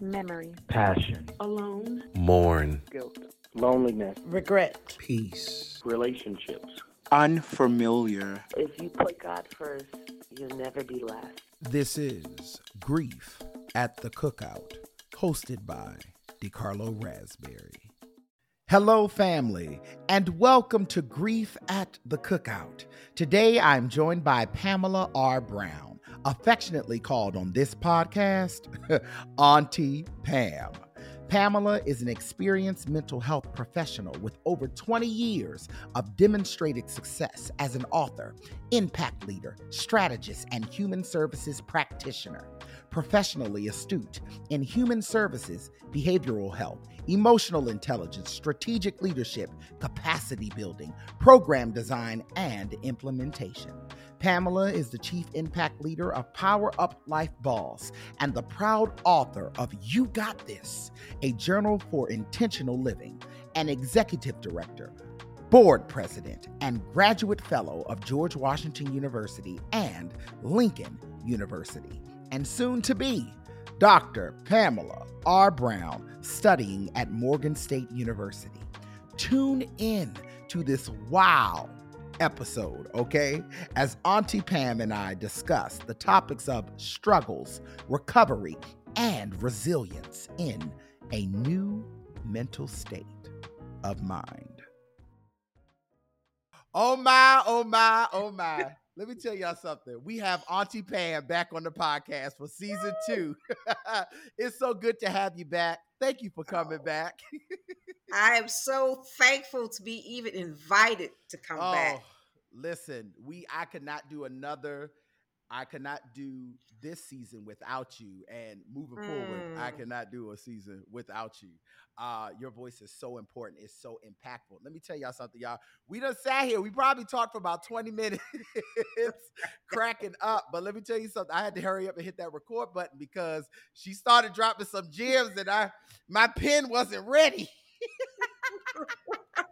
memory, passion, alone, mourn, guilt, loneliness, regret, peace, relationships, unfamiliar. If you put God first, you'll never be last. This is Grief at the Cookout, hosted by DeCarlo Raspberry. Hello, family, and welcome to Grief at the Cookout. Today I'm joined by Pamela R. Browne, affectionately called on this podcast Auntie Pam. Pamela is an experienced mental health professional with over 20 years of demonstrated success as an author, impact leader, strategist, and human services practitioner. Professionally astute in human services, behavioral health, emotional intelligence, strategic leadership, capacity building, program design, and implementation. Pamela is the Chief Impact Leader of Power Up Life Boss and the proud author of You Got This, a journal for intentional living, and Executive Director, Board President, and Graduate Fellow of George Washington University and Lincoln University, and soon to be Dr. Pamela R. Browne, studying at Morgan State University. Tune in to this wow episode, okay? As Auntie Pam and I discuss the topics of struggles, recovery, and resilience in a new mental state of mind. Oh my, oh my, oh my. Let me tell y'all something. We have Auntie Pam back on the podcast for season two. it's so good to have you back. Thank you for coming oh. back. I am so thankful to be even invited to come oh, back. Listen, we I could not do another I cannot do this season without you. And moving mm. forward, I mm. cannot do a season without you. Uh, your voice is so important. It's so impactful. Let me tell y'all something, y'all. We done sat here. We probably talked for about 20 minutes. cracking up. But let me tell you something. I had to hurry up and hit that record button because she started dropping some gems and I my pen wasn't ready.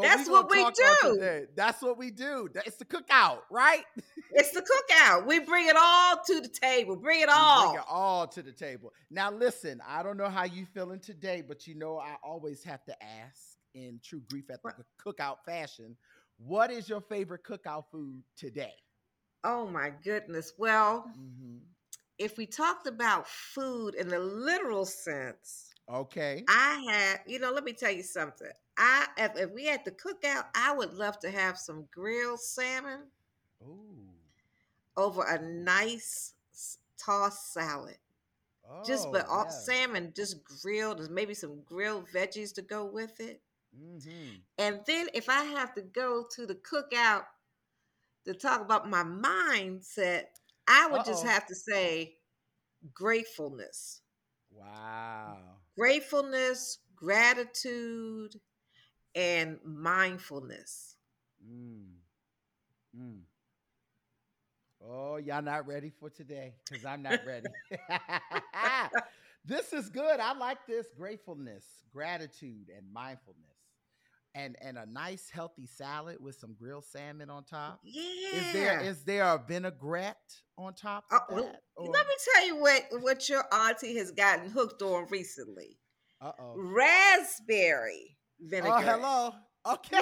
That's what we do. That's what we do. It's the cookout, right? it's the cookout. We bring it all to the table. Bring it all. bring it all to the table. Now, listen. I don't know how you feeling today, but you know I always have to ask in true grief at the cookout fashion. What is your favorite cookout food today? Oh my goodness. Well, mm-hmm. if we talked about food in the literal sense, okay. I have, you know, let me tell you something. I if, if we had the cookout, I would love to have some grilled salmon. Ooh. Over a nice tossed salad. Oh, just but all yeah. salmon just grilled, and maybe some grilled veggies to go with it. Mm-hmm. And then if I have to go to the cookout to talk about my mindset, I would Uh-oh. just have to say gratefulness. Wow. Gratefulness, gratitude, and mindfulness. Mm. Mm. Oh, y'all not ready for today because I'm not ready. this is good. I like this gratefulness, gratitude, and mindfulness. And, and a nice healthy salad with some grilled salmon on top. Yeah. Is there is there a vinaigrette on top of uh, that? Or? Let me tell you what what your auntie has gotten hooked on recently. Uh oh. Raspberry vinegar. Oh, hello. Okay.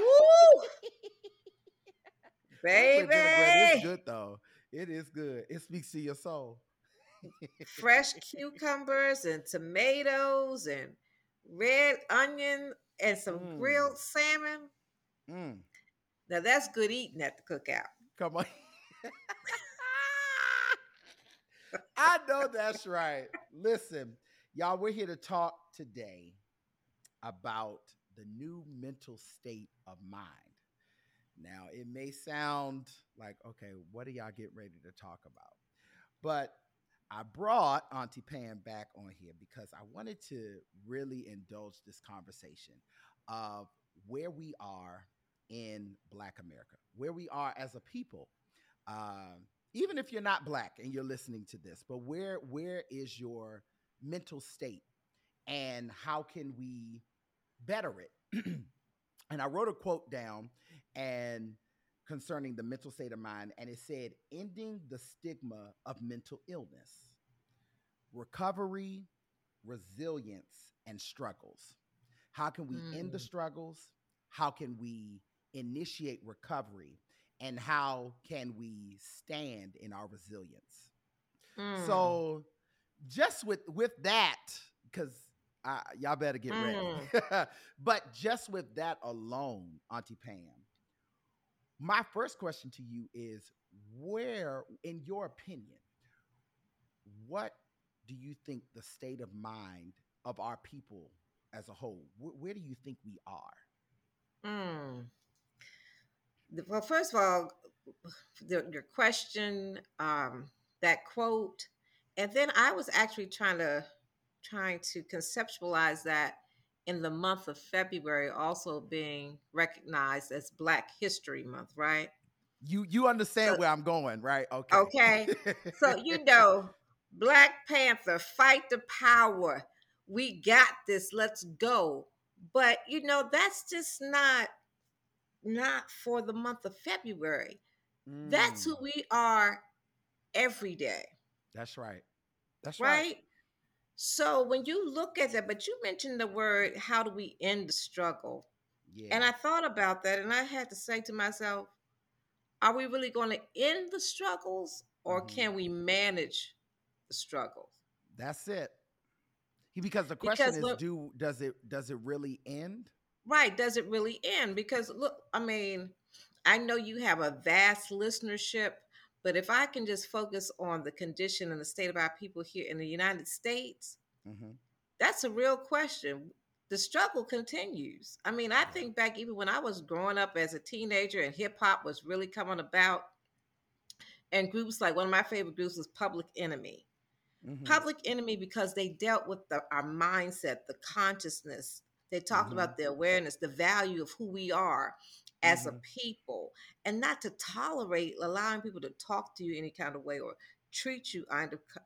Baby. It's good though. It is good. It speaks to your soul. Fresh cucumbers and tomatoes and red onion and some mm. grilled salmon. Mm. Now that's good eating at the cookout. Come on. I know that's right. Listen, y'all, we're here to talk today about the new mental state of mind. Now, it may sound like, okay, what are y'all getting ready to talk about? But I brought Auntie Pam back on here because I wanted to really indulge this conversation of where we are in Black America, where we are as a people. Uh, even if you're not Black and you're listening to this, but where where is your mental state, and how can we better it. and I wrote a quote down and concerning the mental state of mind, and it said, ending the stigma of mental illness. recovery, resilience, and struggles. How can we end the Mm. struggles? How can we initiate recovery? And how can we stand in our resilience? Mm. So just with with that, because y'all better get ready. but just with that alone, Auntie Pam, my first question to you is where, in your opinion, what do you think the state of mind of our people as a whole, wh- where do you think we are? Mm. Well, first of all, the, your question, um, that quote, and then I was actually trying to trying to conceptualize that in the month of February also being recognized as Black History Month, right? You you understand So- where I'm going, right? Okay. Okay. So you know, Black Panther, fight the power. We got this. Let's go. But you know, that's just not not for the month of February. That's who Mm, we are every day, That's right. That's right. right? So when you look at that, but you mentioned the word, how do we end the struggle? Yeah. And I thought about that and I had to say to myself, are we really going to end the struggles or Mhm. can we manage the struggles? That's it. Because the question Because is, look- do does it does it really end? Right. Does it really end? Because look, I mean, I know you have a vast listenership, but if I can just focus on the condition and the state of our people here in the United States, hmm that's a real question. The struggle continues. I mean, I think back even when I was growing up as a teenager and hip hop was really coming about, and groups like one of my favorite groups was Public Enemy. hmm Public Enemy because they dealt with the, our mindset, the consciousness. They talked Mhm. about the awareness, the value of who we are as a Mhm. people, and not to tolerate allowing people to talk to you any kind of way or treat you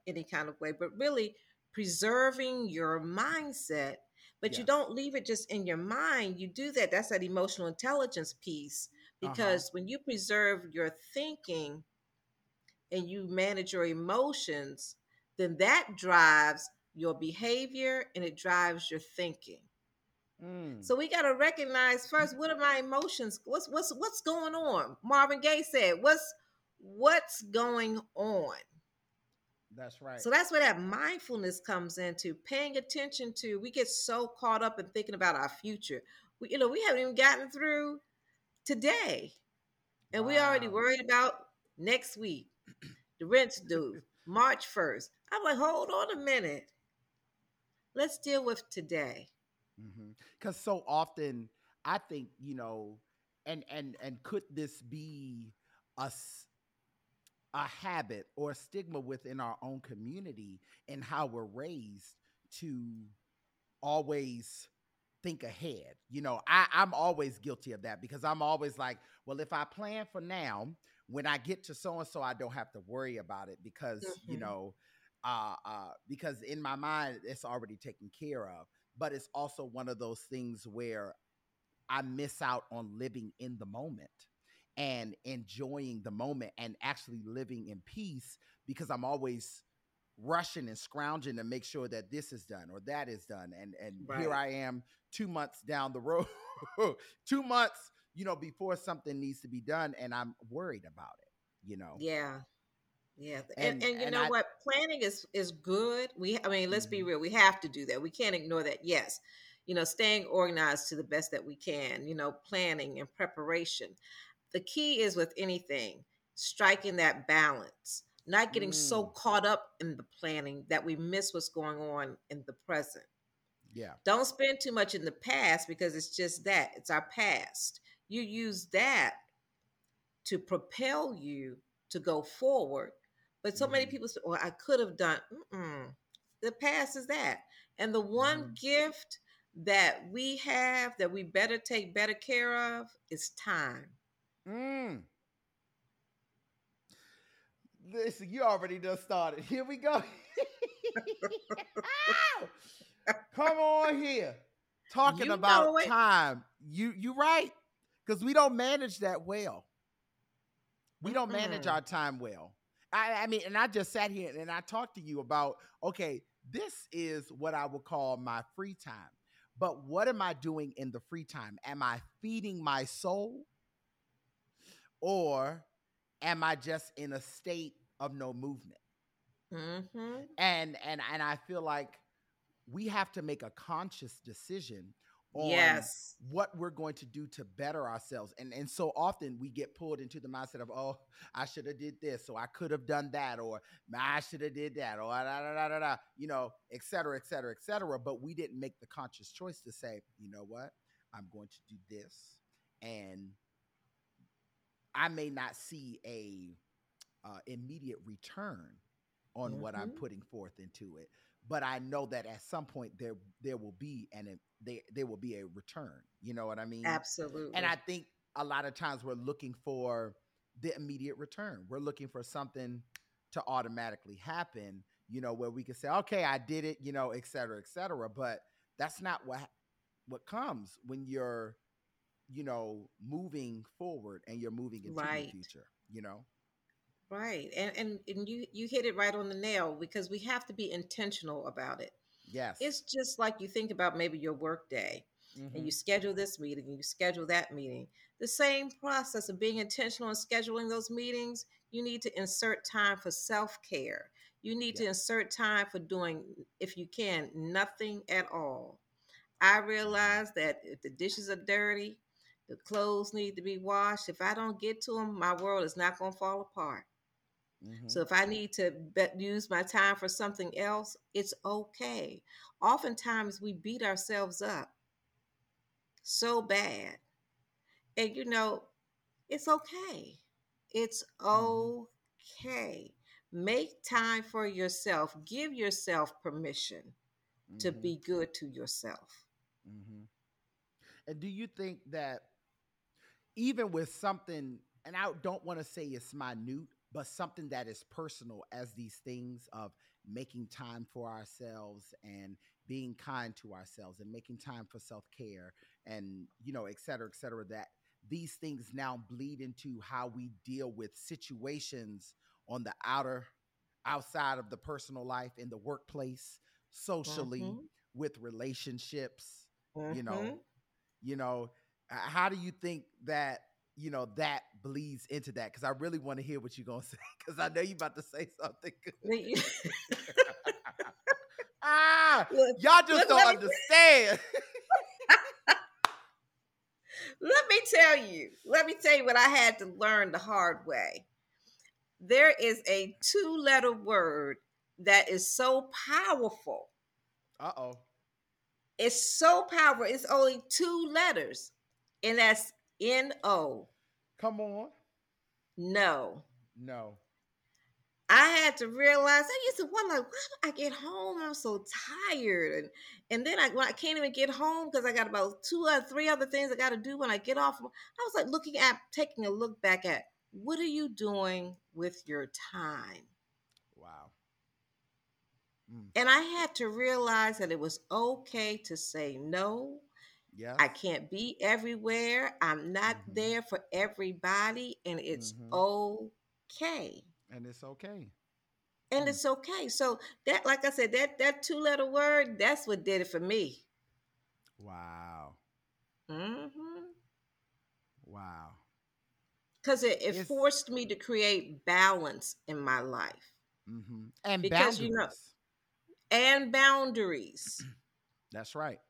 any kind of way, but really preserving your mindset. But you don't leave it just in your mind. You do that. That's that emotional intelligence piece. Uh-huh. Because when you preserve your thinking and you manage your emotions, then that drives your behavior and it drives your thinking. Mm. So we got to recognize first what are my emotions? What's what's what's going on? Marvin Gaye said, "What's what's going on?" That's right. So that's where that mindfulness comes into paying attention to. We get so caught up in thinking about our future. We, you know, we haven't even gotten through today, and we already worried about next week. The rent's due March first. I'm like, hold on a minute. Let's deal with today. Because so often, I think you know, and and and could this be a a habit or a stigma within our own community and how we're raised to always think ahead. You know, I, I'm always guilty of that because I'm always like, well, if I plan for now, when I get to so and so, I don't have to worry about it because you Mhm. know, uh, uh, because in my mind it's already taken care of. But it's also one of those things where I miss out on living in the moment and enjoying the moment and actually living in peace because I'm always rushing and scrounging to make sure that this is done or that is done. And and here I am 2 months down the road 2 months you know before something needs to be done and I'm worried about it you know? Yeah. Yeah. And And- and, you and know I- what? Planning is is good. We I mean, let's be Mhm. real. We have to do that. We can't ignore that. Yes. You know, staying organized to the best that we can, you know, planning and preparation. The key is with anything, striking that balance, not getting so Mm. caught up in the planning that we miss what's going on in the present. yeah Don't spend too much in the past because it's just that. It's our past. You use that to propel you to go forward. But so many Mhm. people say, well, I could have done. Mm-mm. The past is that. And the one Mhm. gift that we have that we better take better care of is time. Mm. Listen, you already just started. Here we go. Come on here. Talking You about time. You you right. Because we don't manage that well. We don't manage Mm-mm. our time well. I, I mean, and I just sat here and I talked to you about, okay, this is what I would call my free time. But what am I doing in the free time? Am I feeding my soul? Or am I just in a state of no movement? Mm-hmm. And and and I feel like we have to make a conscious decision on Yes. what we're going to do to better ourselves. And and so often we get pulled into the mindset of, oh, I should have did this, or I could have done that, or "Man, I should have did that, or da, da, da, da, da, you know, et cetera, et cetera, et cetera. But we didn't make the conscious choice to say, you know what, I'm going to do this, and I may not see a uh, immediate return on what I'm Mhm. putting forth into it, but I know that at some point there there will be and there there will be a return. You know what I mean? Absolutely. And I think a lot of times we're looking for the immediate return. We're looking for something to automatically happen. You know, where we can say, okay, I did it. You know, et cetera, et cetera. But that's not what what comes when you're you know moving forward and you're moving into Right. the future. You know. Right. And and and you you hit it right on the nail because we have to be intentional about it. Yes. It's just like you think about maybe your work day and Mhm. you schedule this meeting and you schedule that meeting. The same process of being intentional and scheduling those meetings, you need to insert time for self-care. You need to insert time for doing if you can nothing at all. I realize that if the dishes are dirty, the clothes need to be washed. If I don't get to them, my world is not going to fall apart. Mhm. So if I need to bet, use my time for something else, it's okay. Oftentimes we beat ourselves up so bad. And you know, it's okay. It's Mhm. okay. Make time for yourself. Give yourself permission to Mhm. be good to yourself. hmm And do you think that even with something, and I don't want to say it's minute, but something that is personal as these things of making time for ourselves and being kind to ourselves and making time for self care and, you know, et cetera, et cetera, that these things now bleed into how we deal with situations on the outer, outside of the personal life, in the workplace, socially, Mhm. with relationships you know you know how do you think that you know that bleeds into that because i really want to hear what you're gonna say because i know you're about to say something ah Look, y'all just look, don't let me- understand Let me tell you, let me tell you what I had to learn the hard way. There is a two letter word that is so powerful. uh-oh It's so powerful. It's only two letters, and that's N O. come on No. no I had to realize I used to wonder, like, why do I get home? I'm so tired. And and then I, I can't even get home because I got about two or three other things I got to do when I get off. I was like looking at, taking a look back at what are you doing with your time? wow Mm, And I had to realize that it was okay to say no. Yes I can't be everywhere. I'm not Mhm. there for everybody, and it's Mhm. okay. and it's okay and Mm. it's okay. So that, like I said, that that two letter word, that's what did it for me. wow Mm-hmm. wow Because it, it It's- forced me to create balance in my life hmm and Because, you know- and boundaries that's right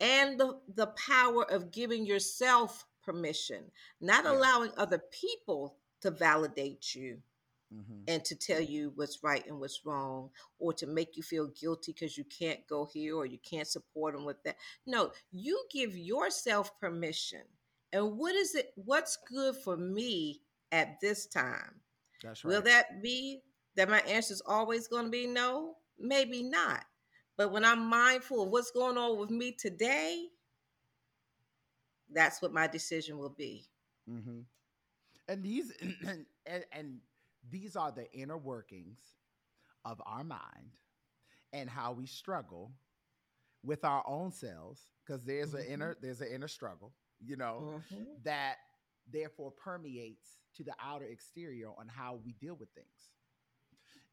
and the the power of giving yourself permission, not Yeah. allowing other people to validate you hmm and to tell you what's right and what's wrong or to make you feel guilty because you can't go here or you can't support them with that. No you give yourself permission. And what is it what's good for me at this time? That's right. will that be that my answer is always going to be no? Maybe not but when i'm mindful of what's going on with me today that's what my decision will be hmm And these and, and, and these are the inner workings of our mind and how we struggle with our own selves because there's an Mhm. inner there's an inner struggle, you know, Mhm. that therefore permeates to the outer exterior on how we deal with things.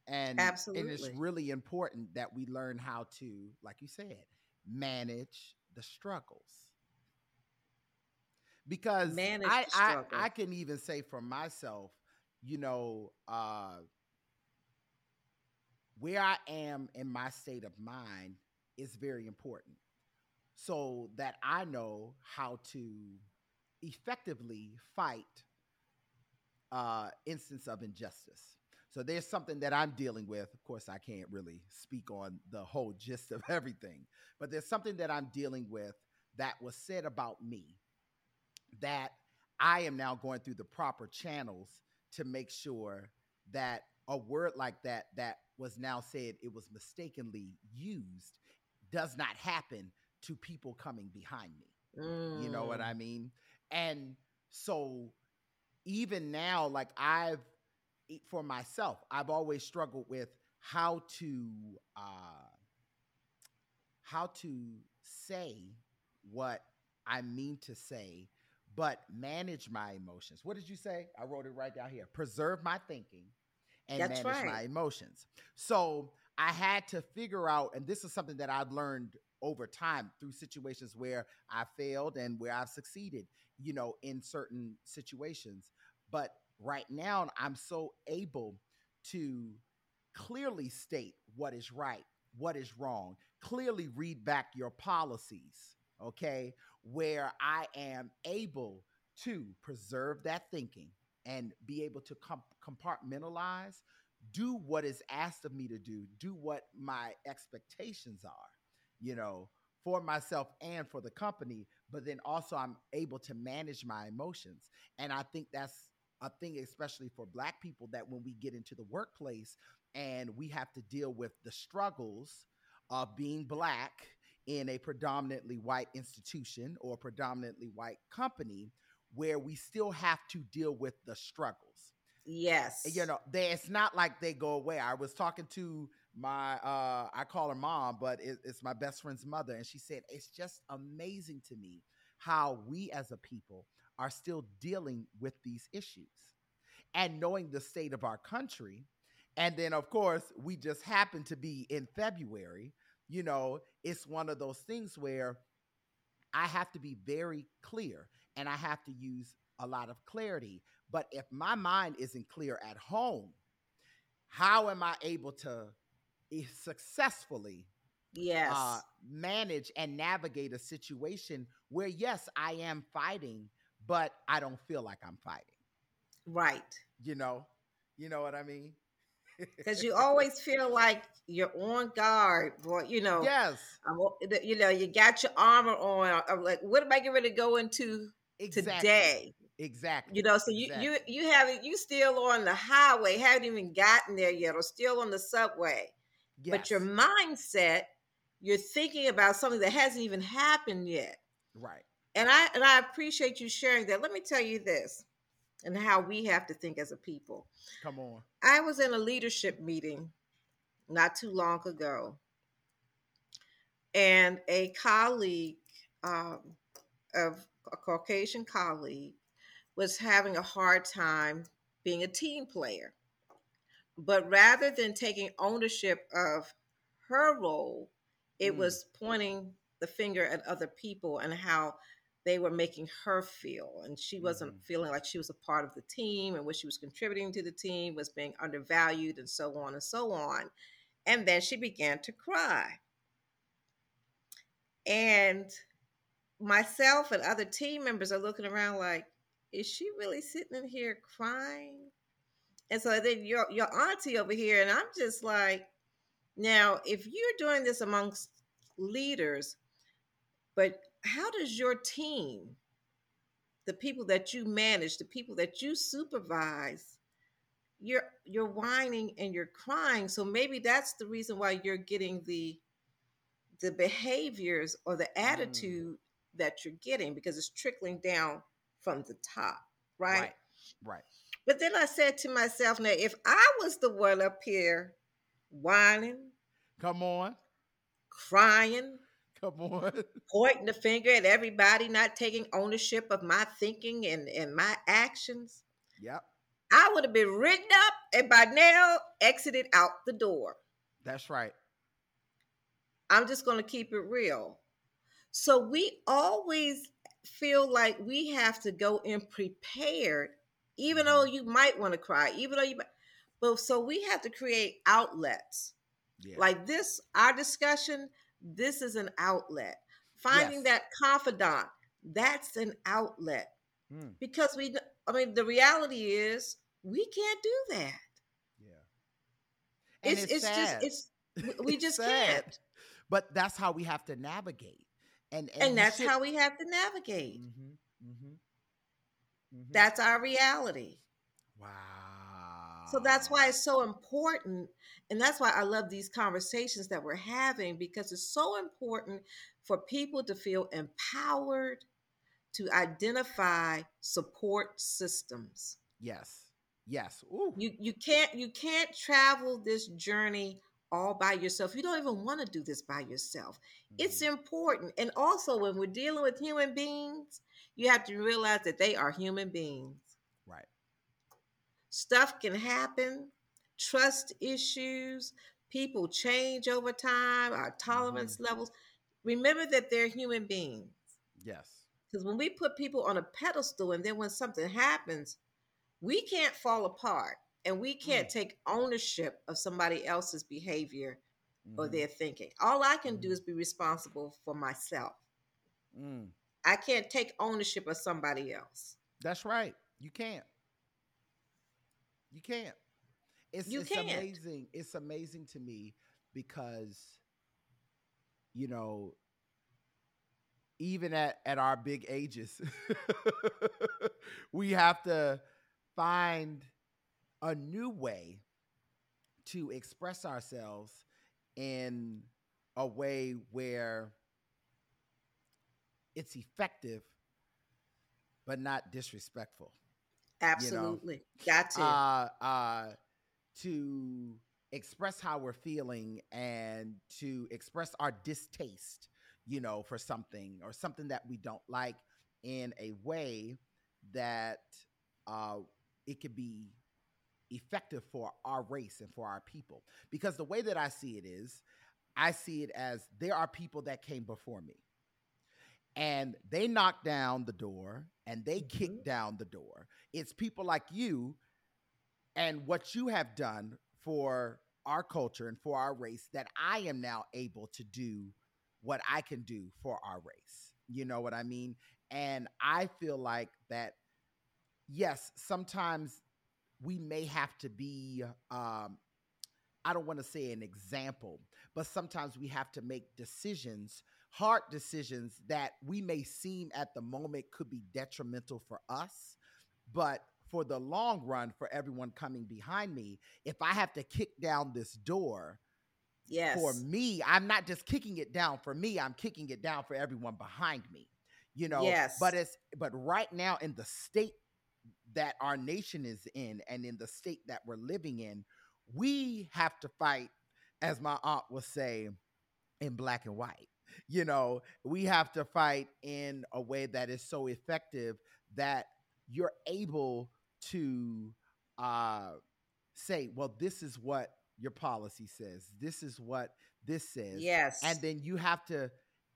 And and it's really important that we learn how to, like you said, manage the struggles. Because Manage I, the I. I can even say for myself, you know, uh where I am in my state of mind is very important. So that I know how to effectively fight uh instance of injustice. So there's something that I'm dealing with. Of course, I can't really speak on the whole gist of everything, but there's something that I'm dealing with that was said about me that I am now going through the proper channels to make sure that a word like that that was now said it was mistakenly used does not happen to people coming behind me. You know what Mm. I mean? And so even now, like I've for myself, I've always struggled with how to uh how to say what I mean to say, but manage my emotions. What did you say? I wrote it right down here. Preserve my thinking and That's manage my emotions. So I had to figure out, and this is something that I've learned over time through situations where I failed and where I've succeeded, you know, in certain situations. But right now, I'm so able to clearly state what is right, what is wrong, clearly read back your policies, okay, where I am able to preserve that thinking and be able to com- compartmentalize, do what is asked of me to do, do what my expectations are, you know, for myself and for the company, but then also I'm able to manage my emotions. And I think that's a thing, especially for Black people, that when we get into the workplace and we have to deal with the struggles of being Black in a predominantly white institution or predominantly white company, where we still have to deal with the struggles Yes. you know they it's not like they go away i was talking to my uh i call her mom but it, it's my best friend's mother and she said it's just amazing to me how we as a people are still dealing with these issues and knowing the state of our country. And then of course we just happen to be in february. You know it's one of those things where i have to be very clear and i have to use a lot of clarity. But if my mind isn't clear at home, how am I able to eh, successfully Yes. uh, manage and navigate a situation where, yes, I am fighting, but I don't feel like I'm fighting? right. You know, you know what I mean? Because you always feel like you're on guard, boy. You know, yes, I'm, you know, you got your armor on. I'm like, what am I getting ready to go into exactly. today? Exactly. You know, so you exactly. you you haven't you still on the highway, haven't even gotten there yet, or still on the subway. Yes. But your mindset, you're thinking about something that hasn't even happened yet. right. And I and I appreciate you sharing that. Let me tell you this, and how we have to think as a people. Come on. I was in a leadership meeting not too long ago, and a colleague, um, of a Caucasian colleague, was having a hard time being a team player. But rather than taking ownership of her role, it Mm. was pointing the finger at other people and how they were making her feel. And she wasn't Mhm. feeling like she was a part of the team and what she was contributing to the team was being undervalued and so on and so on. And then she began to cry. And myself and other team members are looking around like, is she really sitting in here crying? And so then your your auntie over here, and I'm just like, now if you're doing this amongst leaders, but how does your team, the people that you manage, the people that you supervise, you're you're whining and you're crying. So maybe that's the reason why you're getting the the behaviors or the mm. attitude that you're getting because it's trickling down from the top, right? Right. Right. But then I said to myself, now if I was the one up here whining, Come on. crying, Come on. pointing the finger at everybody, not taking ownership of my thinking and, and my actions, yep. I would have been written up and by now exited out the door. That's right. I'm just going to keep it real. So we always feel like we have to go in prepared, even though mm-hmm. you might want to cry, even though you might. But so we have to create outlets. Yeah. Like this, our discussion, this is an outlet. Finding Yes. that confidant, that's an outlet. Mm, Because we, I mean, the reality is we can't do that. yeah. It's, it's, sad. just, it's, we- It's just sad. can't. But that's how we have to navigate. And and, And that's should- how we have to navigate. Mhm, mhm, mhm. That's our reality. So that's why it's so important. And that's why I love these conversations that we're having because it's so important for people to feel empowered to identify support systems. Yes. Yes. Ooh. You you can't you can't travel this journey all by yourself. You don't even want to do this by yourself. It's Mhm. important. And also when we're dealing with human beings, you have to realize that they are human beings. Stuff can happen, trust issues, people change over time, our tolerance levels. Remember that they're human beings. Yes. Because when we put people on a pedestal and then when something happens, we can't fall apart and we can't take ownership of somebody else's behavior or Mhm. their thinking. All I can do Mhm. is be responsible for myself. Mm. I can't take ownership of somebody else. That's right. You can't. You can't. It's, You it's can't. amazing. It's amazing to me because, you know, even at, at our big ages, we have to find a new way to express ourselves in a way where it's effective but not disrespectful Absolutely. Got to. uh, uh, to express how we're feeling and to express our distaste, you know, for something or something that we don't like in a way that uh, it could be effective for our race and for our people. Because the way that I see it is, I see it as there are people that came before me and they knock down the door and they kick down the door. It's people like you and what you have done for our culture and for our race that I am now able to do what I can do for our race. You know what I mean? And I feel like that, yes, sometimes we may have to be, um, I don't want to say an example, but sometimes we have to make decisions, hard decisions that we may seem at the moment could be detrimental for us. But for the long run, for everyone coming behind me, if I have to kick down this door, yes. for me, I'm not just kicking it down for me, I'm kicking it down for everyone behind me. You know, Yes. but it's but right now in the state that our nation is in and in the state that we're living in, we have to fight, as my aunt would say, in black and white. You know, we have to fight in a way that is so effective that you're able to uh say, well, this is what your policy says. This is what this says. Yes. And then you have to,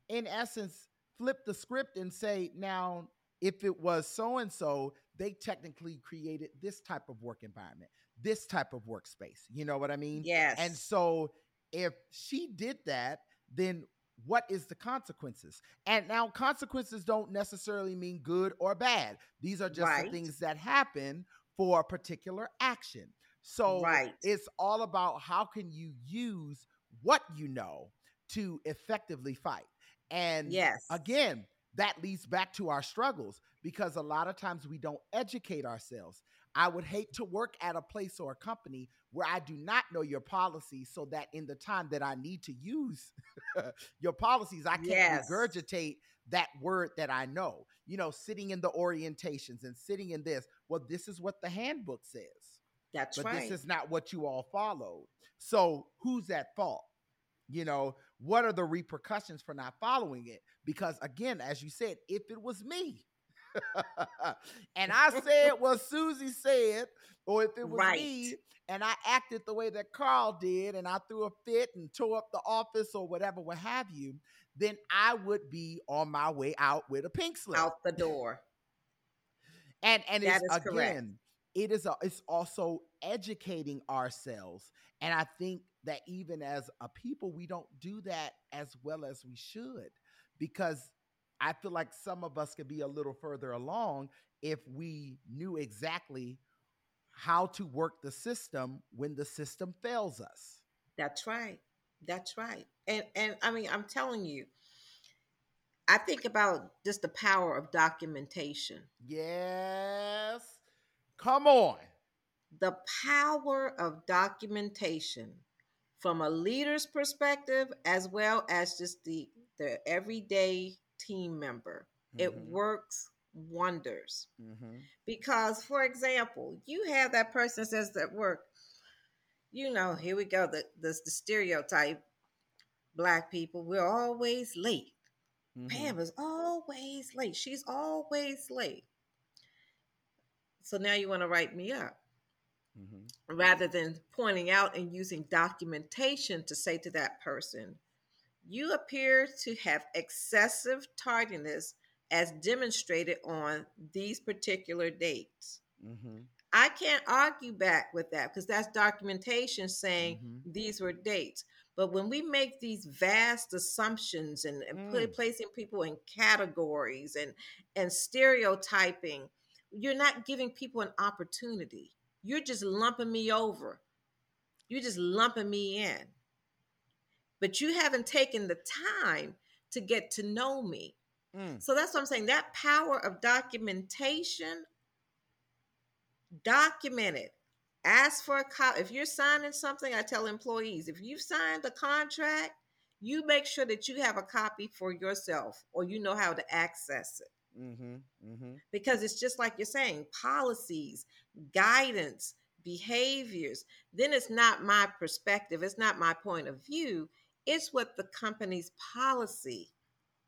in essence, flip the script and say, now, if it was so and so, they technically created this type of work environment, this type of workspace. You know what I mean? yes. And so if she did that, then what is the consequences? And now consequences don't necessarily mean good or bad. These are just Right. the things that happen for a particular action. So Right. it's all about how can you use what you know to effectively fight. And yes. again, that leads back to our struggles because a lot of times we don't educate ourselves. I would hate to work at a place or a company where I do not know your policies so that in the time that I need to use your policies, I can't Yes. regurgitate that word that I know. You know, sitting in the orientations and sitting in this. Well, this is what the handbook says, That's but right. this is not what you all followed. So who's at fault? You know, what are the repercussions for not following it? Because again, as you said, if it was me, and I said what Susie said, or if it was Right. me and I acted the way that Carl did and I threw a fit and tore up the office or whatever, what have you, then I would be on my way out with a pink slip. Out the door. And and That it's is correct. again, it is a, it's also educating ourselves. And I think that even as a people, we don't do that as well as we should because I feel like some of us could be a little further along if we knew exactly how to work the system when the system fails us. That's right. That's right. And and I mean, I'm telling you, I think about just the power of documentation. Yes. Come on. The power of documentation from a leader's perspective as well as just the the everyday team member. It Mhm. works wonders. Mhm. Because, for example, you have that person says at work, you know, here we go, the, the, the stereotype black people, we're always late. Pam Mhm. is always late. She's always late. So now you want to write me up Mhm. rather than pointing out and using documentation to say to that person, you appear to have excessive tardiness as demonstrated on these particular dates. Mhm. I can't argue back with that because that's documentation saying Mhm. these were dates. But when we make these vast assumptions and, and Mm. placing people in categories and and stereotyping, you're not giving people an opportunity. You're just lumping me over. You're just lumping me in. But you haven't taken the time to get to know me. Mm. So that's what I'm saying. That power of documentation, document it. Ask for a copy. If you're signing something, I tell employees if you've signed a contract, you make sure that you have a copy for yourself or you know how to access it. Mhm. Mhm. Because it's just like you're saying policies, guidance, behaviors. Then it's not my perspective, it's not my point of view, it's what the company's policy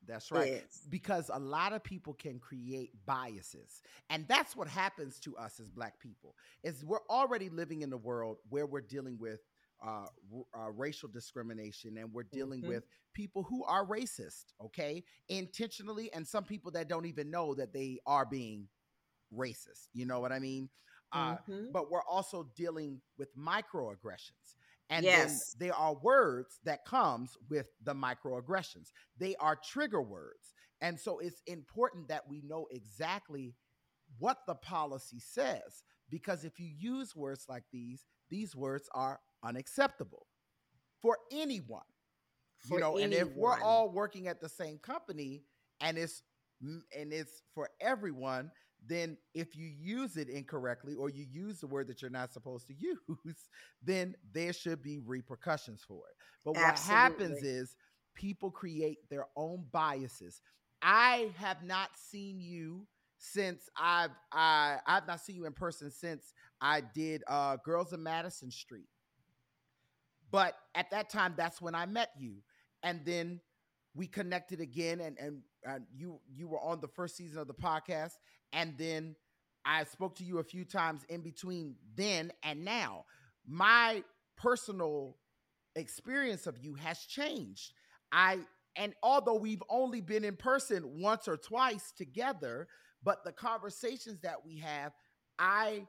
That's right. is. Because a lot of people can create biases. And that's what happens to us as black people. Is we're already living in a world where we're dealing with uh, r- uh, racial discrimination and we're dealing Mhm. with people who are racist, okay? Intentionally and some people that don't even know that they are being racist. You know what I mean? Uh, Mhm. but we're also dealing with microaggressions and Yes. then there are words that comes with the microaggressions. They are trigger words. And so it's important that we know exactly what the policy says because if you use words like these these words are unacceptable for anyone For you know and if we're all working at the same company and it's mm, and it's for everyone then if you use it incorrectly or you use the word that you're not supposed to use then there should be repercussions for it. But what happens is people create their own biases. I have not seen you since i've i i've not seen you in person since i did uh girls of madison street. But at that time that's when i met you. And then we connected again and and uh, you you were on the first season of the podcast and then i spoke to you a few times in between then and now my personal experience of you has changed i and although we've only been in person once or twice together but the conversations that we have i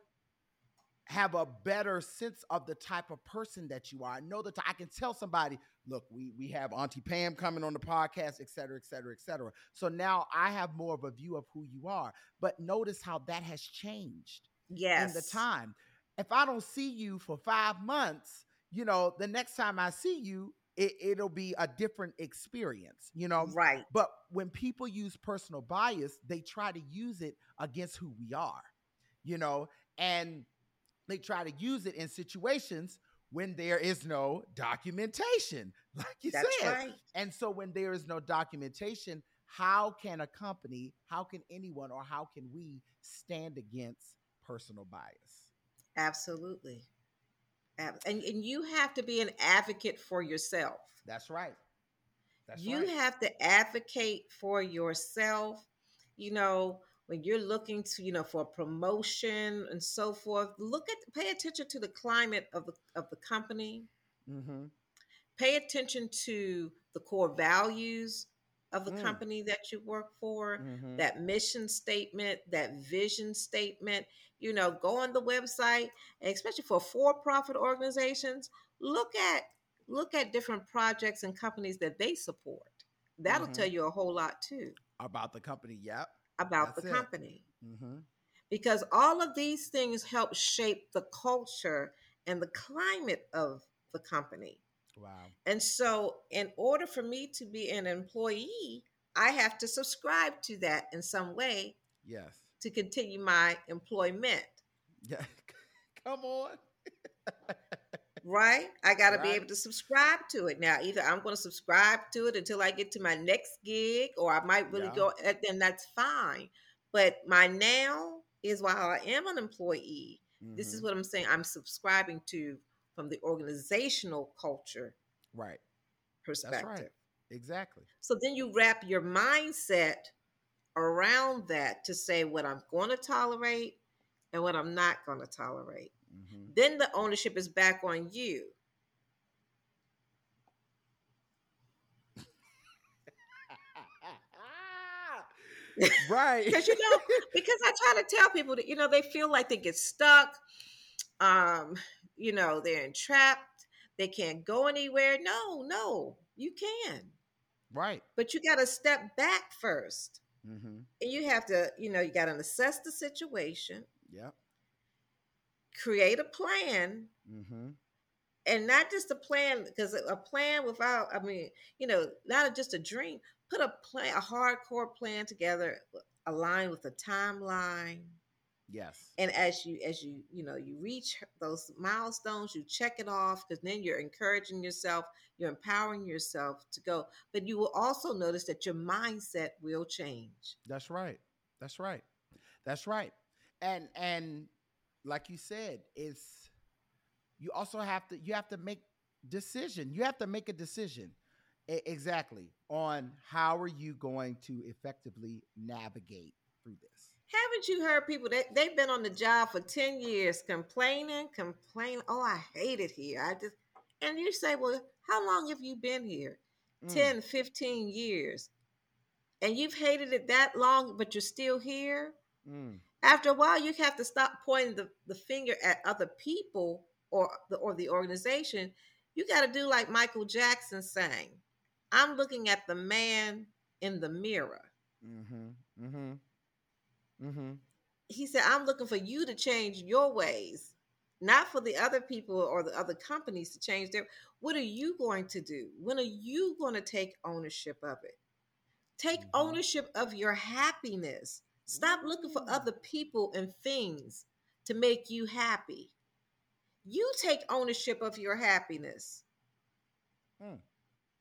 have a better sense of the type of person that you are. I know that I can tell somebody, look, we we have Auntie Pam coming on the podcast, et cetera, et cetera, et cetera. So now I have more of a view of who you are. But notice how that has changed yes. in the time. If I don't see you for five months, you know, the next time I see you, it, it'll be a different experience, you know. Right. But when people use personal bias, they try to use it against who we are, you know, and they try to use it in situations when there is no documentation, like you That's said. right. And so when there is no documentation, how can a company, how can anyone, or how can we stand against personal bias? Absolutely. And, and you have to be an advocate for yourself. That's right. That's you right. have to advocate for yourself. You know, when you're looking to you know for a promotion and so forth look at pay attention to the climate of the of the company Mm-hmm. pay attention to the core values of the Mm. company that you work for Mm-hmm. that mission statement that vision statement you know go on the website especially for for-profit organizations look at look at different projects and companies that they support that'll Mhm. tell you a whole lot too About the company. Yep. About That's the it. company Mm-hmm. because all of these things help shape the culture and the climate of the company. Wow. And so, in order for me to be an employee, I have to subscribe to that in some way Yes. to continue my employment, Yeah. Come on. Right? I got to be able to subscribe to it. Now, either I'm going to subscribe to it until I get to my next gig, or I might really Yeah. go, and then that's fine. But my now is while I am an employee, This is Mhm. what I'm saying. I'm subscribing to from the organizational culture right. perspective. That's right. Exactly. So then you wrap your mindset around that to say what I'm going to tolerate and what I'm not going to tolerate. Mm-hmm. Then the ownership is back on you. right. Because you know, because I try to tell people that you know they feel like they get stuck. Um, you know, they're entrapped. They can't go anywhere. No, no, you can. right. But you got to step back first. Mm-hmm. And you have to, you know, you got to assess the situation, Yep. Create a plan, Mm-hmm. and not just a plan, because a plan without, I mean, you know, not just a dream. Put a plan, a hardcore plan together, aligned with a timeline. Yes. And as you, as you, you know, you reach those milestones, you check it off, because then you're encouraging yourself, you're empowering yourself to go. But you will also notice that your mindset will change. That's right. That's right. That's right. And and like you said, it's you also have to you have to make decision. You have to make a decision e- exactly on how are you going to effectively navigate through this. Haven't you heard people that they've been on the job for 10 years complaining, complaining, oh, I hate it here. I just, and you say, well, how long have you been here? Mm, 10, 15 years. And you've hated it that long, but you're still here. mm, After a while, you have to stop pointing the, the finger at other people or the, or the organization. You got to do like Michael Jackson sang I'm looking at the man in the mirror. mm-hmm. Mm-hmm. Mm-hmm. he said, I'm looking for you to change your ways, not for the other people or the other companies to change their. What are you going to do? When are you going to take ownership of it? Take Mhm. ownership of your happiness. Stop looking for other people and things to make you happy. You take ownership of your happiness. Mm.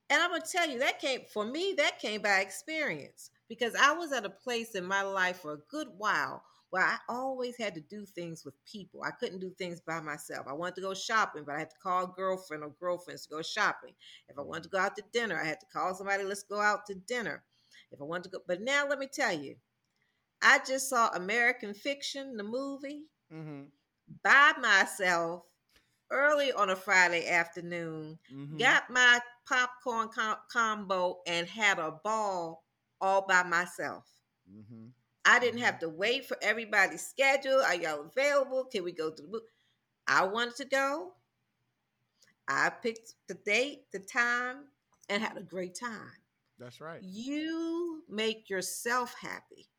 And I'm gonna tell you that came for me. That came by experience because I was at a place in my life for a good while where I always had to do things with people. I couldn't do things by myself. I wanted to go shopping, but I had to call a girlfriend or girlfriends to go shopping. If I wanted to go out to dinner, I had to call somebody. Let's go out to dinner. If I wanted to go, but now let me tell you, I just saw American Fiction, the movie, Mm-hmm. by myself early on a Friday afternoon Mm-hmm. got my popcorn com- combo and had a ball all by myself. Mm-hmm. I didn't have to wait for everybody's schedule. Are y'all available? Can we go to the movie? I wanted to go. I picked the date, the time, and had a great time. That's right. You make yourself happy.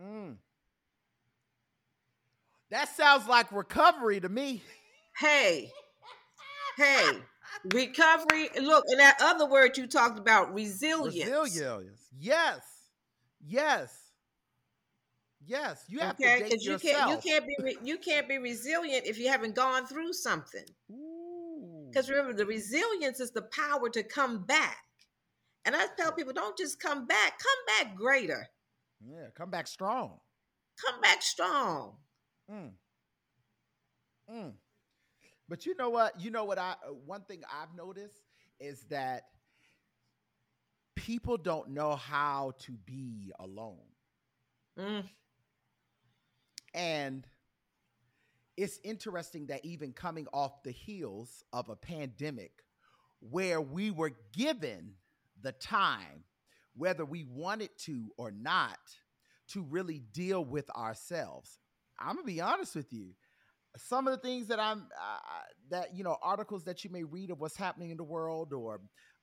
Mm. That sounds like recovery to me. Hey, hey, recovery. Look, in that other word you talked about, resilience. Resilience. Yes. Yes. Yes. You have okay to date because you yourself. can't you can't be re- you can't be resilient if you haven't gone through something because remember the resilience is the power to come back and i tell people don't just come back come back greater yeah, come back strong. come back strong Mm. Mm. But you know what? You know what? I uh, one thing I've noticed is that people don't know how to be alone. Mm, And it's interesting that even coming off the heels of a pandemic where we were given the time, whether we wanted to or not, to really deal with ourselves. I'm gonna be honest with you. Some of the things that I'm uh, that you know articles that you may read of what's happening in the world or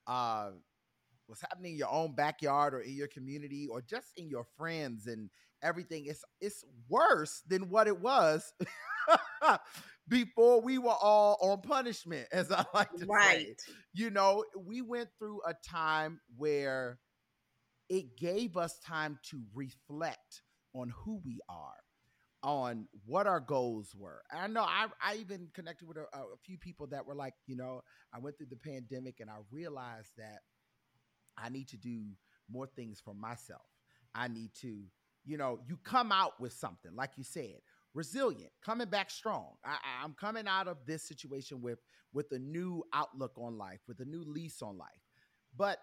uh, what's happening in your own backyard or in your community or just in your friends and everything it's it's worse than what it was before we were all on punishment as i like to right. say you know we went through a time where it gave us time to reflect on who we are on what our goals were. And I know I, I even connected with a, a, few people that were like, you know, I went through the pandemic and I realized that I need to do more things for myself. I need to, you know, you come out with something, like you said, resilient, coming back strong. I, I'm coming out of this situation with with a new outlook on life, with a new lease on life. But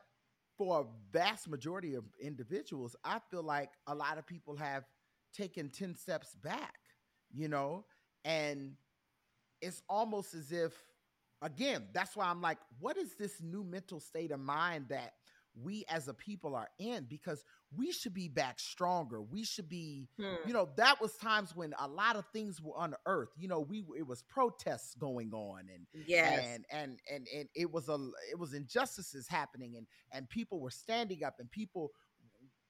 for a vast majority of individuals, I feel like a lot of people have taken 10 steps back, you know, and it's almost as if, again, that's why I'm like, what is this new mental state of mind that we as a people are in because we should be back stronger. We should be, hmm. you know, that was times when a lot of things were unearthed. You know, we it was protests going on and yes. and and and and it was a it was injustices happening and and people were standing up and people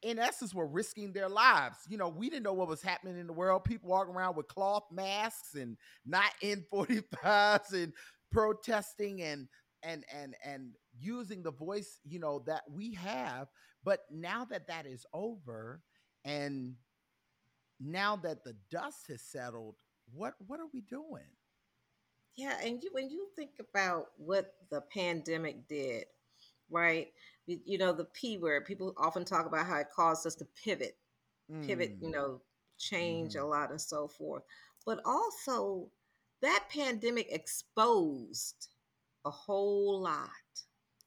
in essence were risking their lives. You know, we didn't know what was happening in the world. People walking around with cloth masks and not N45s and protesting and and and and using the voice, you know, that we have. But now that that is over and now that the dust has settled, what what are we doing? Yeah, and you when you think about what the pandemic did, right? you know the p word people often talk about how it caused us to pivot mm. pivot you mm. know change mm. a lot and so forth but also that pandemic exposed a whole lot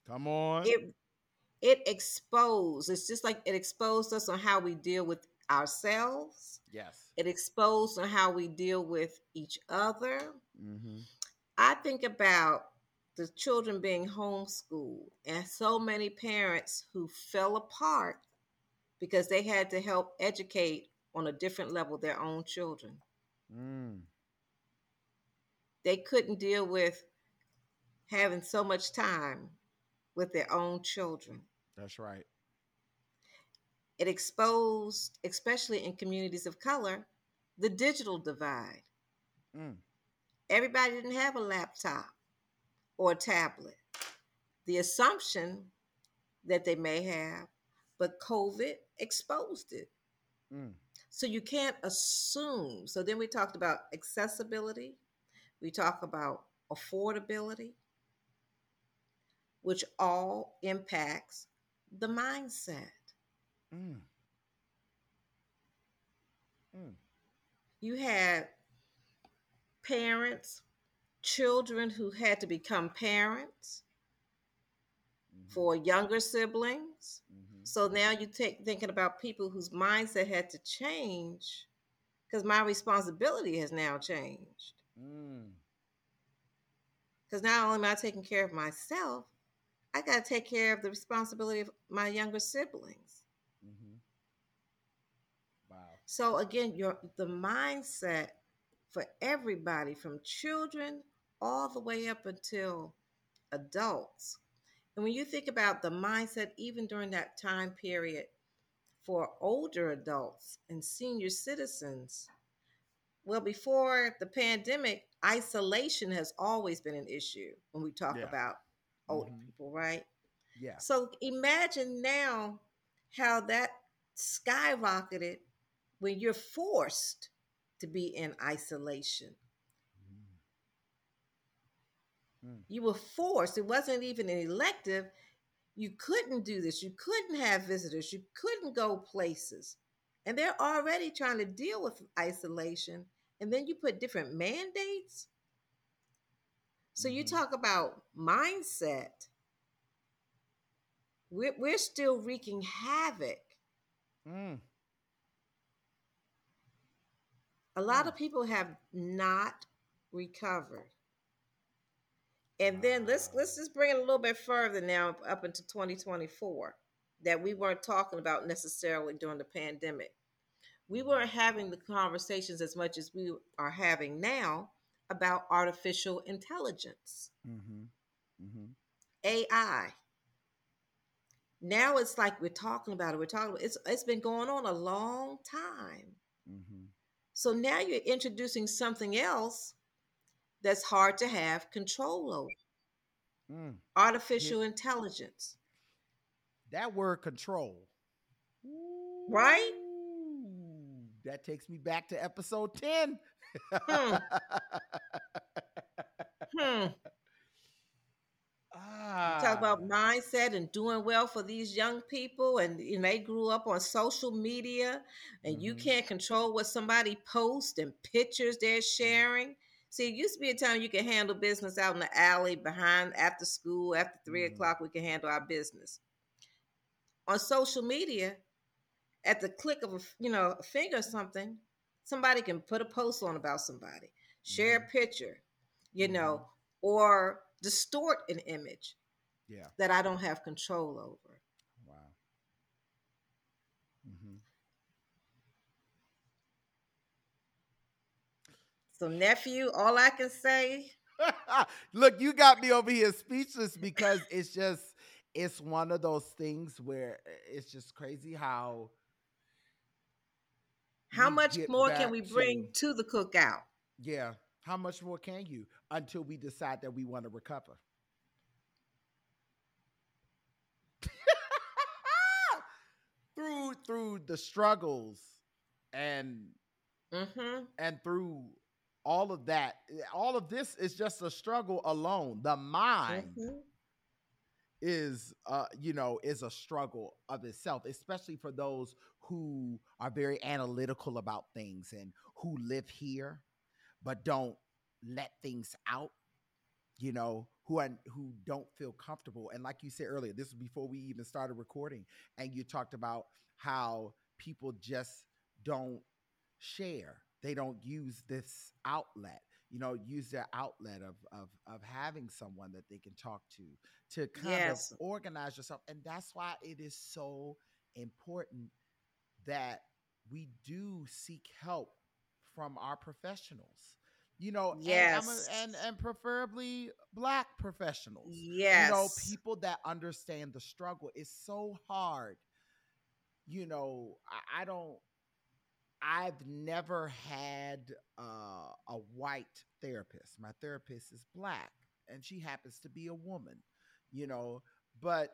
come on it it exposed it's just like it exposed us on how we deal with ourselves yes it exposed on how we deal with each other mm-hmm. i think about the children being homeschooled and so many parents who fell apart because they had to help educate on a different level their own children. Mm. They couldn't deal with having so much time with their own children. That's right. It exposed, especially in communities of color, the digital divide. Mm. Everybody didn't have a laptop or a tablet. The assumption that they may have, but COVID exposed it. Mm. So you can't assume. So then we talked about accessibility, we talk about affordability, which all impacts the mindset. Mm. Mm. You had parents children who had to become parents mm-hmm. for younger siblings. Mm-hmm. So now you take thinking about people whose mindset had to change because my responsibility has now changed. Because mm. not only am I taking care of myself, I got to take care of the responsibility of my younger siblings. Mm-hmm. Wow. So again, your the mindset for everybody from children all the way up until adults. And when you think about the mindset, even during that time period for older adults and senior citizens, well, before the pandemic, isolation has always been an issue when we talk yeah. about older mm-hmm. people, right? Yeah. So imagine now how that skyrocketed when you're forced to be in isolation. Mm. You were forced. It wasn't even an elective. You couldn't do this. You couldn't have visitors. You couldn't go places. And they're already trying to deal with isolation. And then you put different mandates. So mm-hmm. you talk about mindset. We're, we're still wreaking havoc. Mm. A lot Mm. of people have not recovered. And then let's let's just bring it a little bit further now up into 2024 that we weren't talking about necessarily during the pandemic. We weren't having the conversations as much as we are having now about artificial intelligence, Mm-hmm. Mm-hmm. AI. Now it's like we're talking about it. We're talking about it's it's been going on a long time. Mm-hmm. So now you're introducing something else that's hard to have control over. Mm. Artificial intelligence. That word control. Right? Ooh, That takes me back to episode 10. Hmm. Hmm. ah. Talk about mindset and doing well for these young people, and you know, they grew up on social media, and you Mhm. can't control what somebody posts and pictures they're sharing. See, it used to be a time you could handle business out in the alley behind after school, after 3 Mhm. o'clock, we can handle our business. On social media, at the click of a you know a finger or something, somebody can put a post on about somebody, share a picture, you know, or distort an image Yeah. that I don't have control over. Wow. hmm So, nephew, all I can say, Look, you got me over here speechless because it's just it's one of those things where uh, it's just crazy how how we much more can we bring to the cookout? yeah how much more can you until we decide that we want to recover through through the struggles and Mm-hmm. and through all of that all of this is just a struggle alone the mind mm-hmm. Is uh you know is a struggle of itself especially for those who are very analytical about things and who live here but don't let things out you know who are who don't feel comfortable. And like you said earlier this was before we even started recording and you talked about how people just don't share. They don't use this outlet you know use their outlet of of of having someone that they can talk to to kind Yes. of organize yourself and that's why it is so important that we do seek help from our professionals you know and a- Yes. and, and preferably black professionals Yes. you know people that understand the struggle is so hard you know I, I don't i've never had uh, a white therapist. My therapist is black and she happens to be a woman you know? But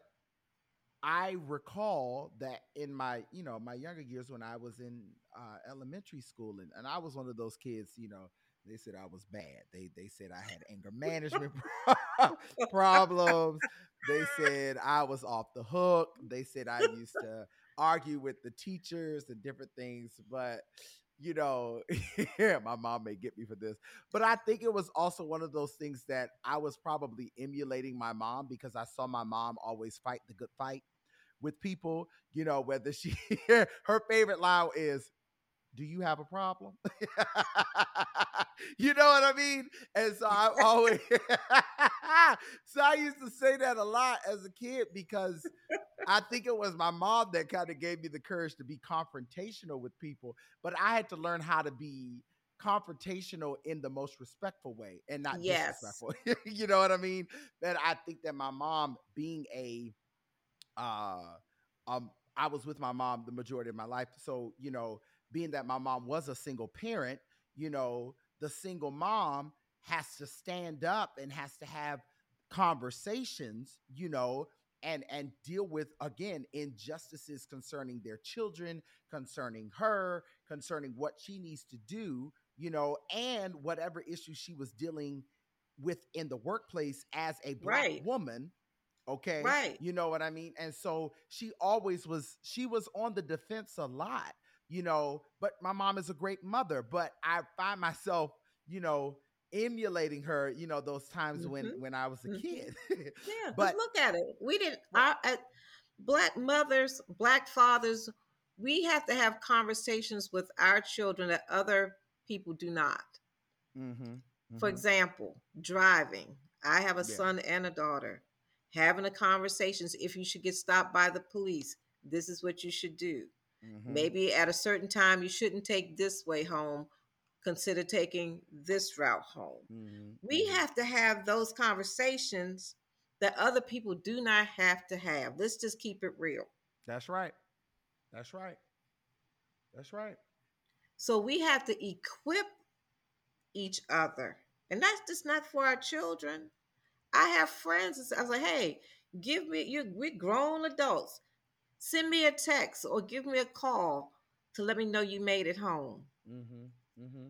i recall that in my you know my younger years when i was in uh, elementary school and, and i was one of those kids you know they said i was bad. They they said i had anger management problems. They said i was off the hook. They said i used to argue with the teachers and different things but you know my mom may get me for this but i think it was also one of those things that i was probably emulating my mom because i saw my mom always fight the good fight with people you know whether she her favorite line is do you have a problem you know what i mean and so i always so i used to say that a lot as a kid because I think it was my mom that kind of gave me the courage to be confrontational with people, but I had to learn how to be confrontational in the most respectful way and not Yes. disrespectful. you know what I mean? That I think that my mom being a uh um I was with my mom the majority of my life. So, you know, being that my mom was a single parent, you know, the single mom has to stand up and has to have conversations, you know, and and deal with again injustices concerning their children concerning her concerning what she needs to do you know and whatever issues she was dealing with in the workplace as a black Right. woman okay Right. you know what i mean and so she always was she was on the defense a lot you know but my mom is a great mother but i find myself you know emulating her you know those times when Mhm. when i was a Mhm. kid Yeah, But- look at it. We didn't. Our uh, black mothers, black fathers. We have to have conversations with our children that other people do not. Mm-hmm. For example, driving. I have a Yeah. son and a daughter. Having a conversations if you should get stopped by the police, this is what you should do. Mm-hmm. Maybe at a certain time you shouldn't take this way home. Consider taking this route home. Mm-hmm. We have to have those conversations that other people do not have to have. Let's just keep it real. That's right. That's right. That's right. So we have to equip each other. And that's just not for our children. I have friends. I was like, hey, give me, you we're grown adults. Send me a text or give me a call to let me know you made it home. Mm-hmm. Mm-hmm.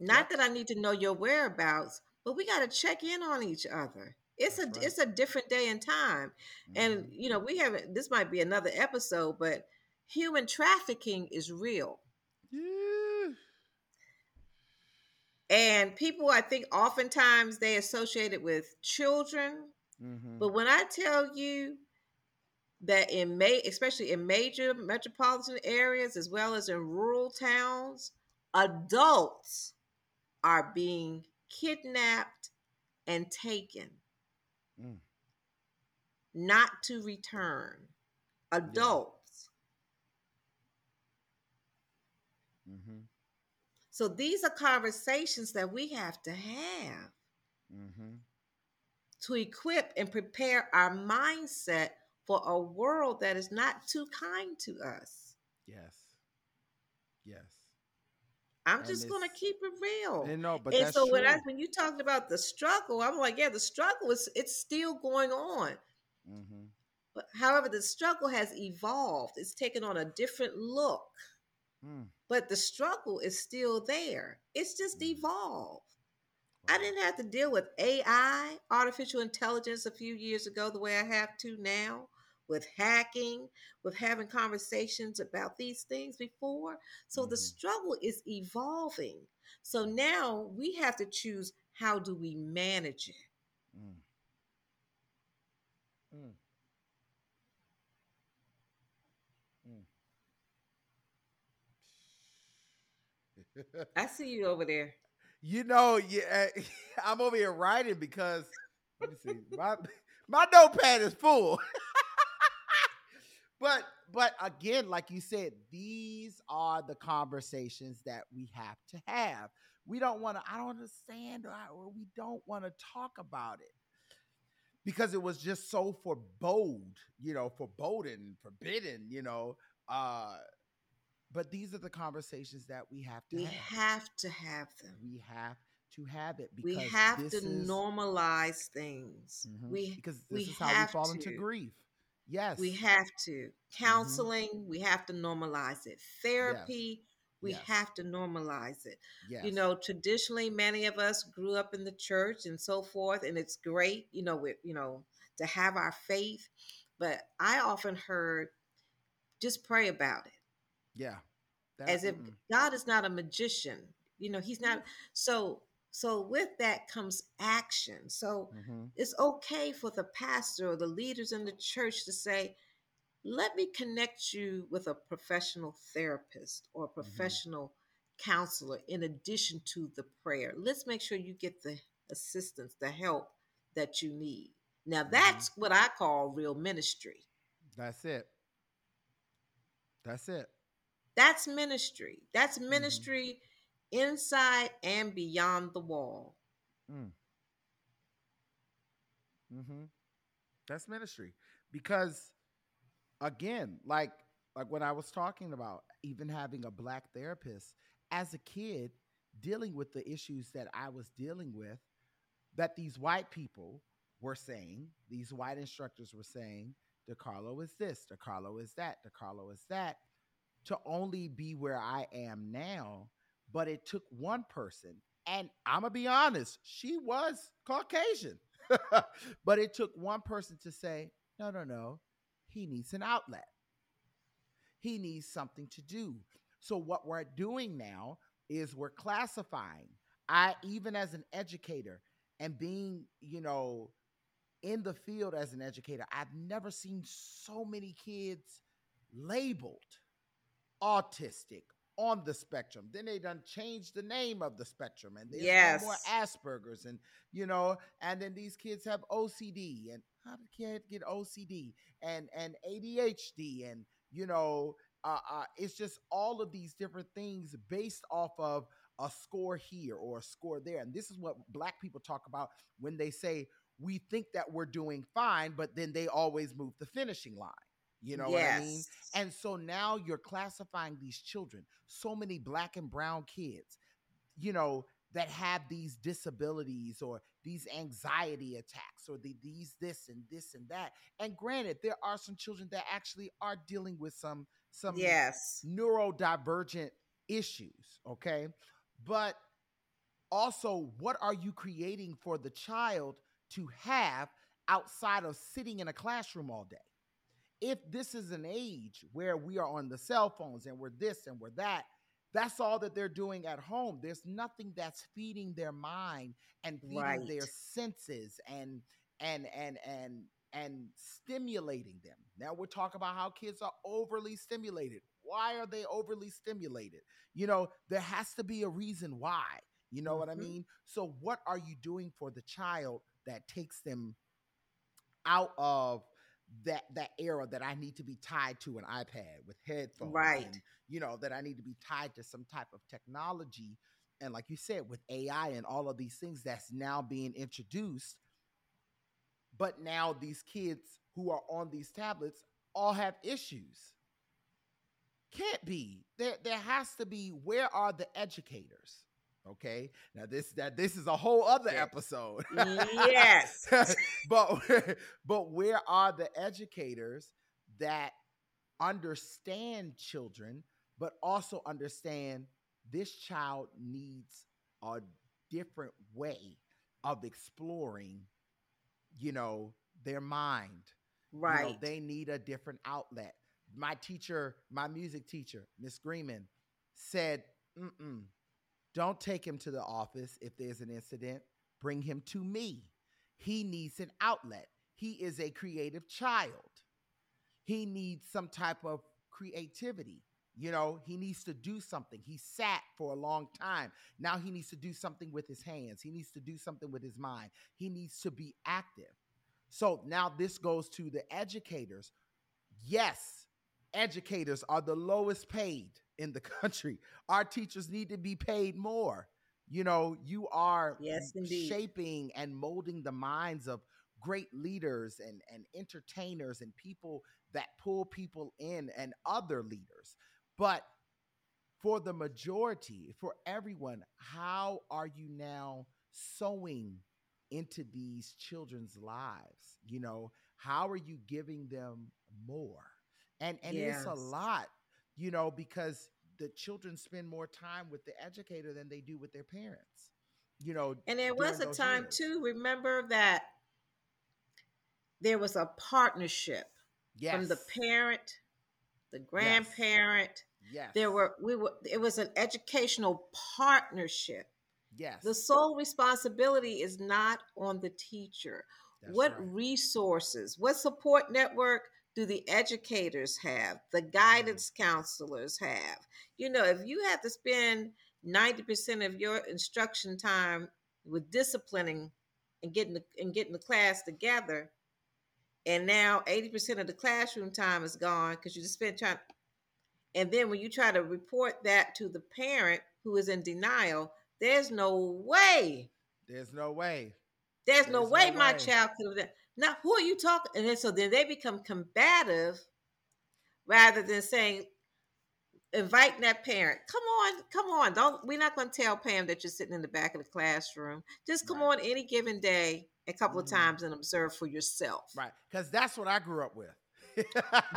Not that I need to know your whereabouts, but we got to check in on each other. It's That's a right. it's a different day and time. And you know, we haven't this might be another episode, but human trafficking is real. yeah. And people, I think, oftentimes they associate it with children. Mm-hmm. But when I tell you that in May, especially in major metropolitan areas as well as in rural towns, adults are being kidnapped and taken, Mm. not to return. Adults. Mm-hmm. So these are conversations that we have to have. Mm-hmm. to equip and prepare our mindset for a world that is not too kind to us. Yes. Yes. I'm And just going to keep it real. And no, but and that's so when I when you talked about the struggle, I'm like, yeah, the struggle is it's still going on. Mm-hmm. But however, the struggle has evolved. It's taken on a different look. Mm. But the struggle is still there. It's just Mm. evolved. I didn't have to deal with AI, artificial intelligence, a few years ago the way I have to now, with hacking, with having conversations about these things before. So the Mhm. struggle is evolving. So now we have to choose how do we manage it. Mm. Mm. Mm. I see you over there. You know, yeah, I'm over here writing because let me see, my my notepad is full. but but again, like you said, these are the conversations that we have to have. We don't want to. I don't understand, or, or we don't want to talk about it because it was just so forebode, you know, foreboding, forbidden, you know. Uh, but these are the conversations that we have to We have. have to have them. We have to have it because We have to is- normalize things. Mhm. We because this we is how we fall into grief. Yes, We have to. Counseling, we have to normalize it. Therapy, we Yes. have to normalize it. Yes. You know, traditionally many of us grew up in the church and so forth and it's great, you know, with you know, to have our faith, but I often heard just pray about it. Yeah, That- As if mm-mm. God is not a magician. You know, he's not so so with that comes action. So Mhm. it's okay for the pastor or the leaders in the church to say, let me connect you with a professional therapist or a Mm-hmm. professional counselor in addition to the prayer. Let's make sure you get the assistance, the help that you need. Now, Mm-hmm. that's what I call real ministry. That's it. That's it. That's ministry. That's Mm-hmm. ministry inside and beyond the wall. Mm. hmm That's ministry because, again, like like when I was talking about even having a black therapist as a kid, dealing with the issues that I was dealing with, that these white people were saying, these white instructors were saying, DeCarlo is this, DeCarlo is that, DeCarlo is that, to only be where I am now. But it took one person, and I'm gonna be honest, she was Caucasian. but it took one person to say, no, no, no, he needs an outlet. He needs something to do. So what we're doing now is we're classifying. I even as an educator and being, you know, in the field as an educator, I've never seen so many kids labeled autistic, on the spectrum. Then they done changed the name of the spectrum, and there's no more Asperger's, and you know, and then these kids have OCD, and how did kid get OCD and and ADHD, and you know, uh, uh, it's just all of these different things based off of a score here or a score there, and this is what Black people talk about when they say we think that we're doing fine, but then they always move the finishing line. You know what I mean? And so now you're classifying these children, so many black and brown kids, you know, that have these disabilities or these anxiety attacks or the, these this and this and that. And granted, there are some children that actually are dealing with some some yes. neurodivergent issues, okay? But also, what are you creating for the child to have outside of sitting in a classroom all day? If this is an age where we are on the cell phones and we're this and we're that, that's all that they're doing at home. There's nothing that's feeding their mind and feeding their senses and and and and and stimulating them. Now we're talking about how kids are overly stimulated. Why are they overly stimulated? You know, there has to be a reason why. You know what I Mhm. mean? So what are you doing for the child that takes them out of that that era that I need to be tied to an iPad with headphones Right. and you know that I need to be tied to some type of technology. And like you said with AI and all of these things that's now being introduced but now these kids who are on these tablets all have issues. Can't be. There there has to be where are the educators okay now this that this is a whole other episode Yes. but but where are the educators that understand children but also understand this child needs a different way of exploring you know their mind you know, right. they need a different outlet. My teacher, my music teacher, Miss Greenman, said, Mm-mm, don't take him to the office if there's an incident. Bring him to me. He needs an outlet. He is a creative child. He needs some type of creativity. You know, he needs to do something. He sat for a long time. Now he needs to do something with his hands. He needs to do something with his mind. He needs to be active. So now this goes to the educators. Yes, educators are the lowest paid in the country. Our teachers need to be paid more. You know, you are Yes, indeed. shaping and molding the minds of great leaders and, and entertainers and people that pull people in and other leaders. But for the majority, for everyone, how are you now sowing into these children's lives? You know, how are you giving them more? And and it's a lot, you know, because the children spend more time with the educator than they do with their parents. You know, And there was a time years. too, remember that there was a partnership yes. from the parent, the grandparent. yes. There were we were it was an educational partnership. yes. The sole responsibility is not on the teacher. That's what right. resources, what support network do the educators have, the guidance Mm-hmm. counselors have? You know, if you have to spend 90% of your instruction time with disciplining and getting the and getting the class together, and now 80% of the classroom time is gone because you just spent trying and then when you try to report that to the parent who is in denial, there's no way There's no way. there's no There's way no my child could have done. Now, who are you talking? And then so then they become combative rather than saying, inviting that parent. Come on, come on. Don't we're not going to tell Pam that you're sitting in the back of the classroom. Just come Right. on any given day a couple Mhm. of times and observe for yourself. Right. Because that's what I grew up with.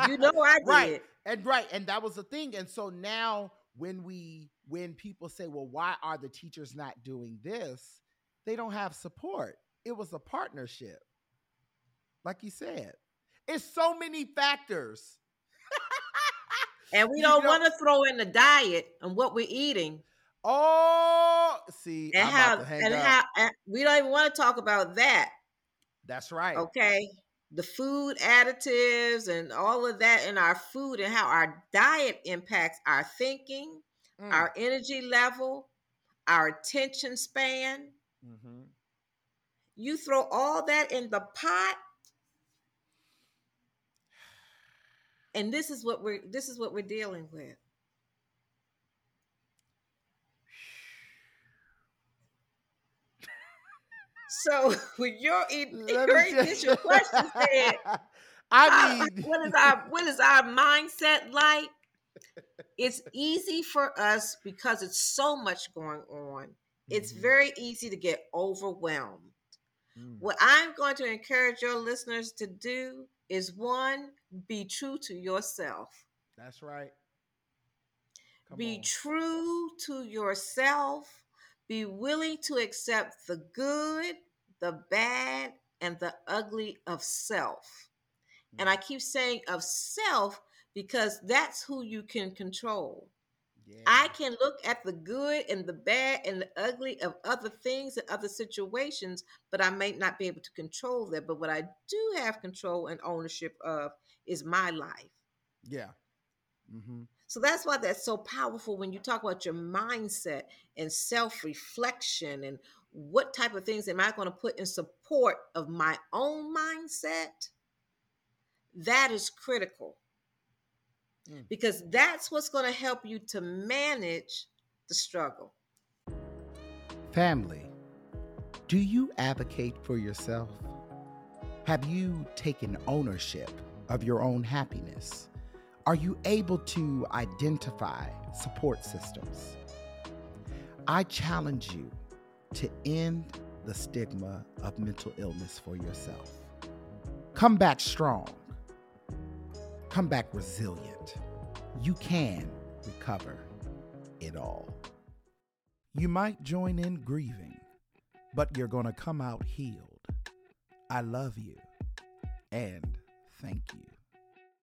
You know I did. Right. And right. And that was the thing. And so now when we when people say, well, why are the teachers not doing this? They don't have support. It was a partnership. Like you said. It's so many factors. And we don't know- want to throw in the diet and what we're eating Oh, see, and I'm how about to hang and up. how and we don't even want to talk about that. That's right. okay the food additives and all of that in our food and how our diet impacts our thinking Mm. our energy level, our attention span. Mm-hmm. You throw all that in the pot, and this is what we're this is what we're dealing with. So when you're me your, question said, I uh, mean, what is our what is our mindset like? It's easy for us because it's so much going on. It's Mhm. very easy to get overwhelmed. Mm. What I'm going to encourage your listeners to do is one, be true to yourself. That's right. Come be on. true to yourself. Be willing to accept the good, the bad, and the ugly of self. And Mm. I keep saying of self because that's who you can control. Yeah. I can look at the good and the bad and the ugly of other things and other situations, but I may not be able to control that. But what I do have control and ownership of is my life. Yeah. Mm-hmm. So that's why that's so powerful when you talk about your mindset and self reflection and what type of things am I going to put in support of my own mindset. That is critical Mm. because that's what's going to help you to manage the struggle. Family, do you advocate for yourself? Have you taken ownership of your own happiness? Are you able to identify support systems? I challenge you to end the stigma of mental illness for yourself. Come back strong. Come back resilient. You can recover it all. You might join in grieving, but you're going to come out healed. I love you and thank you.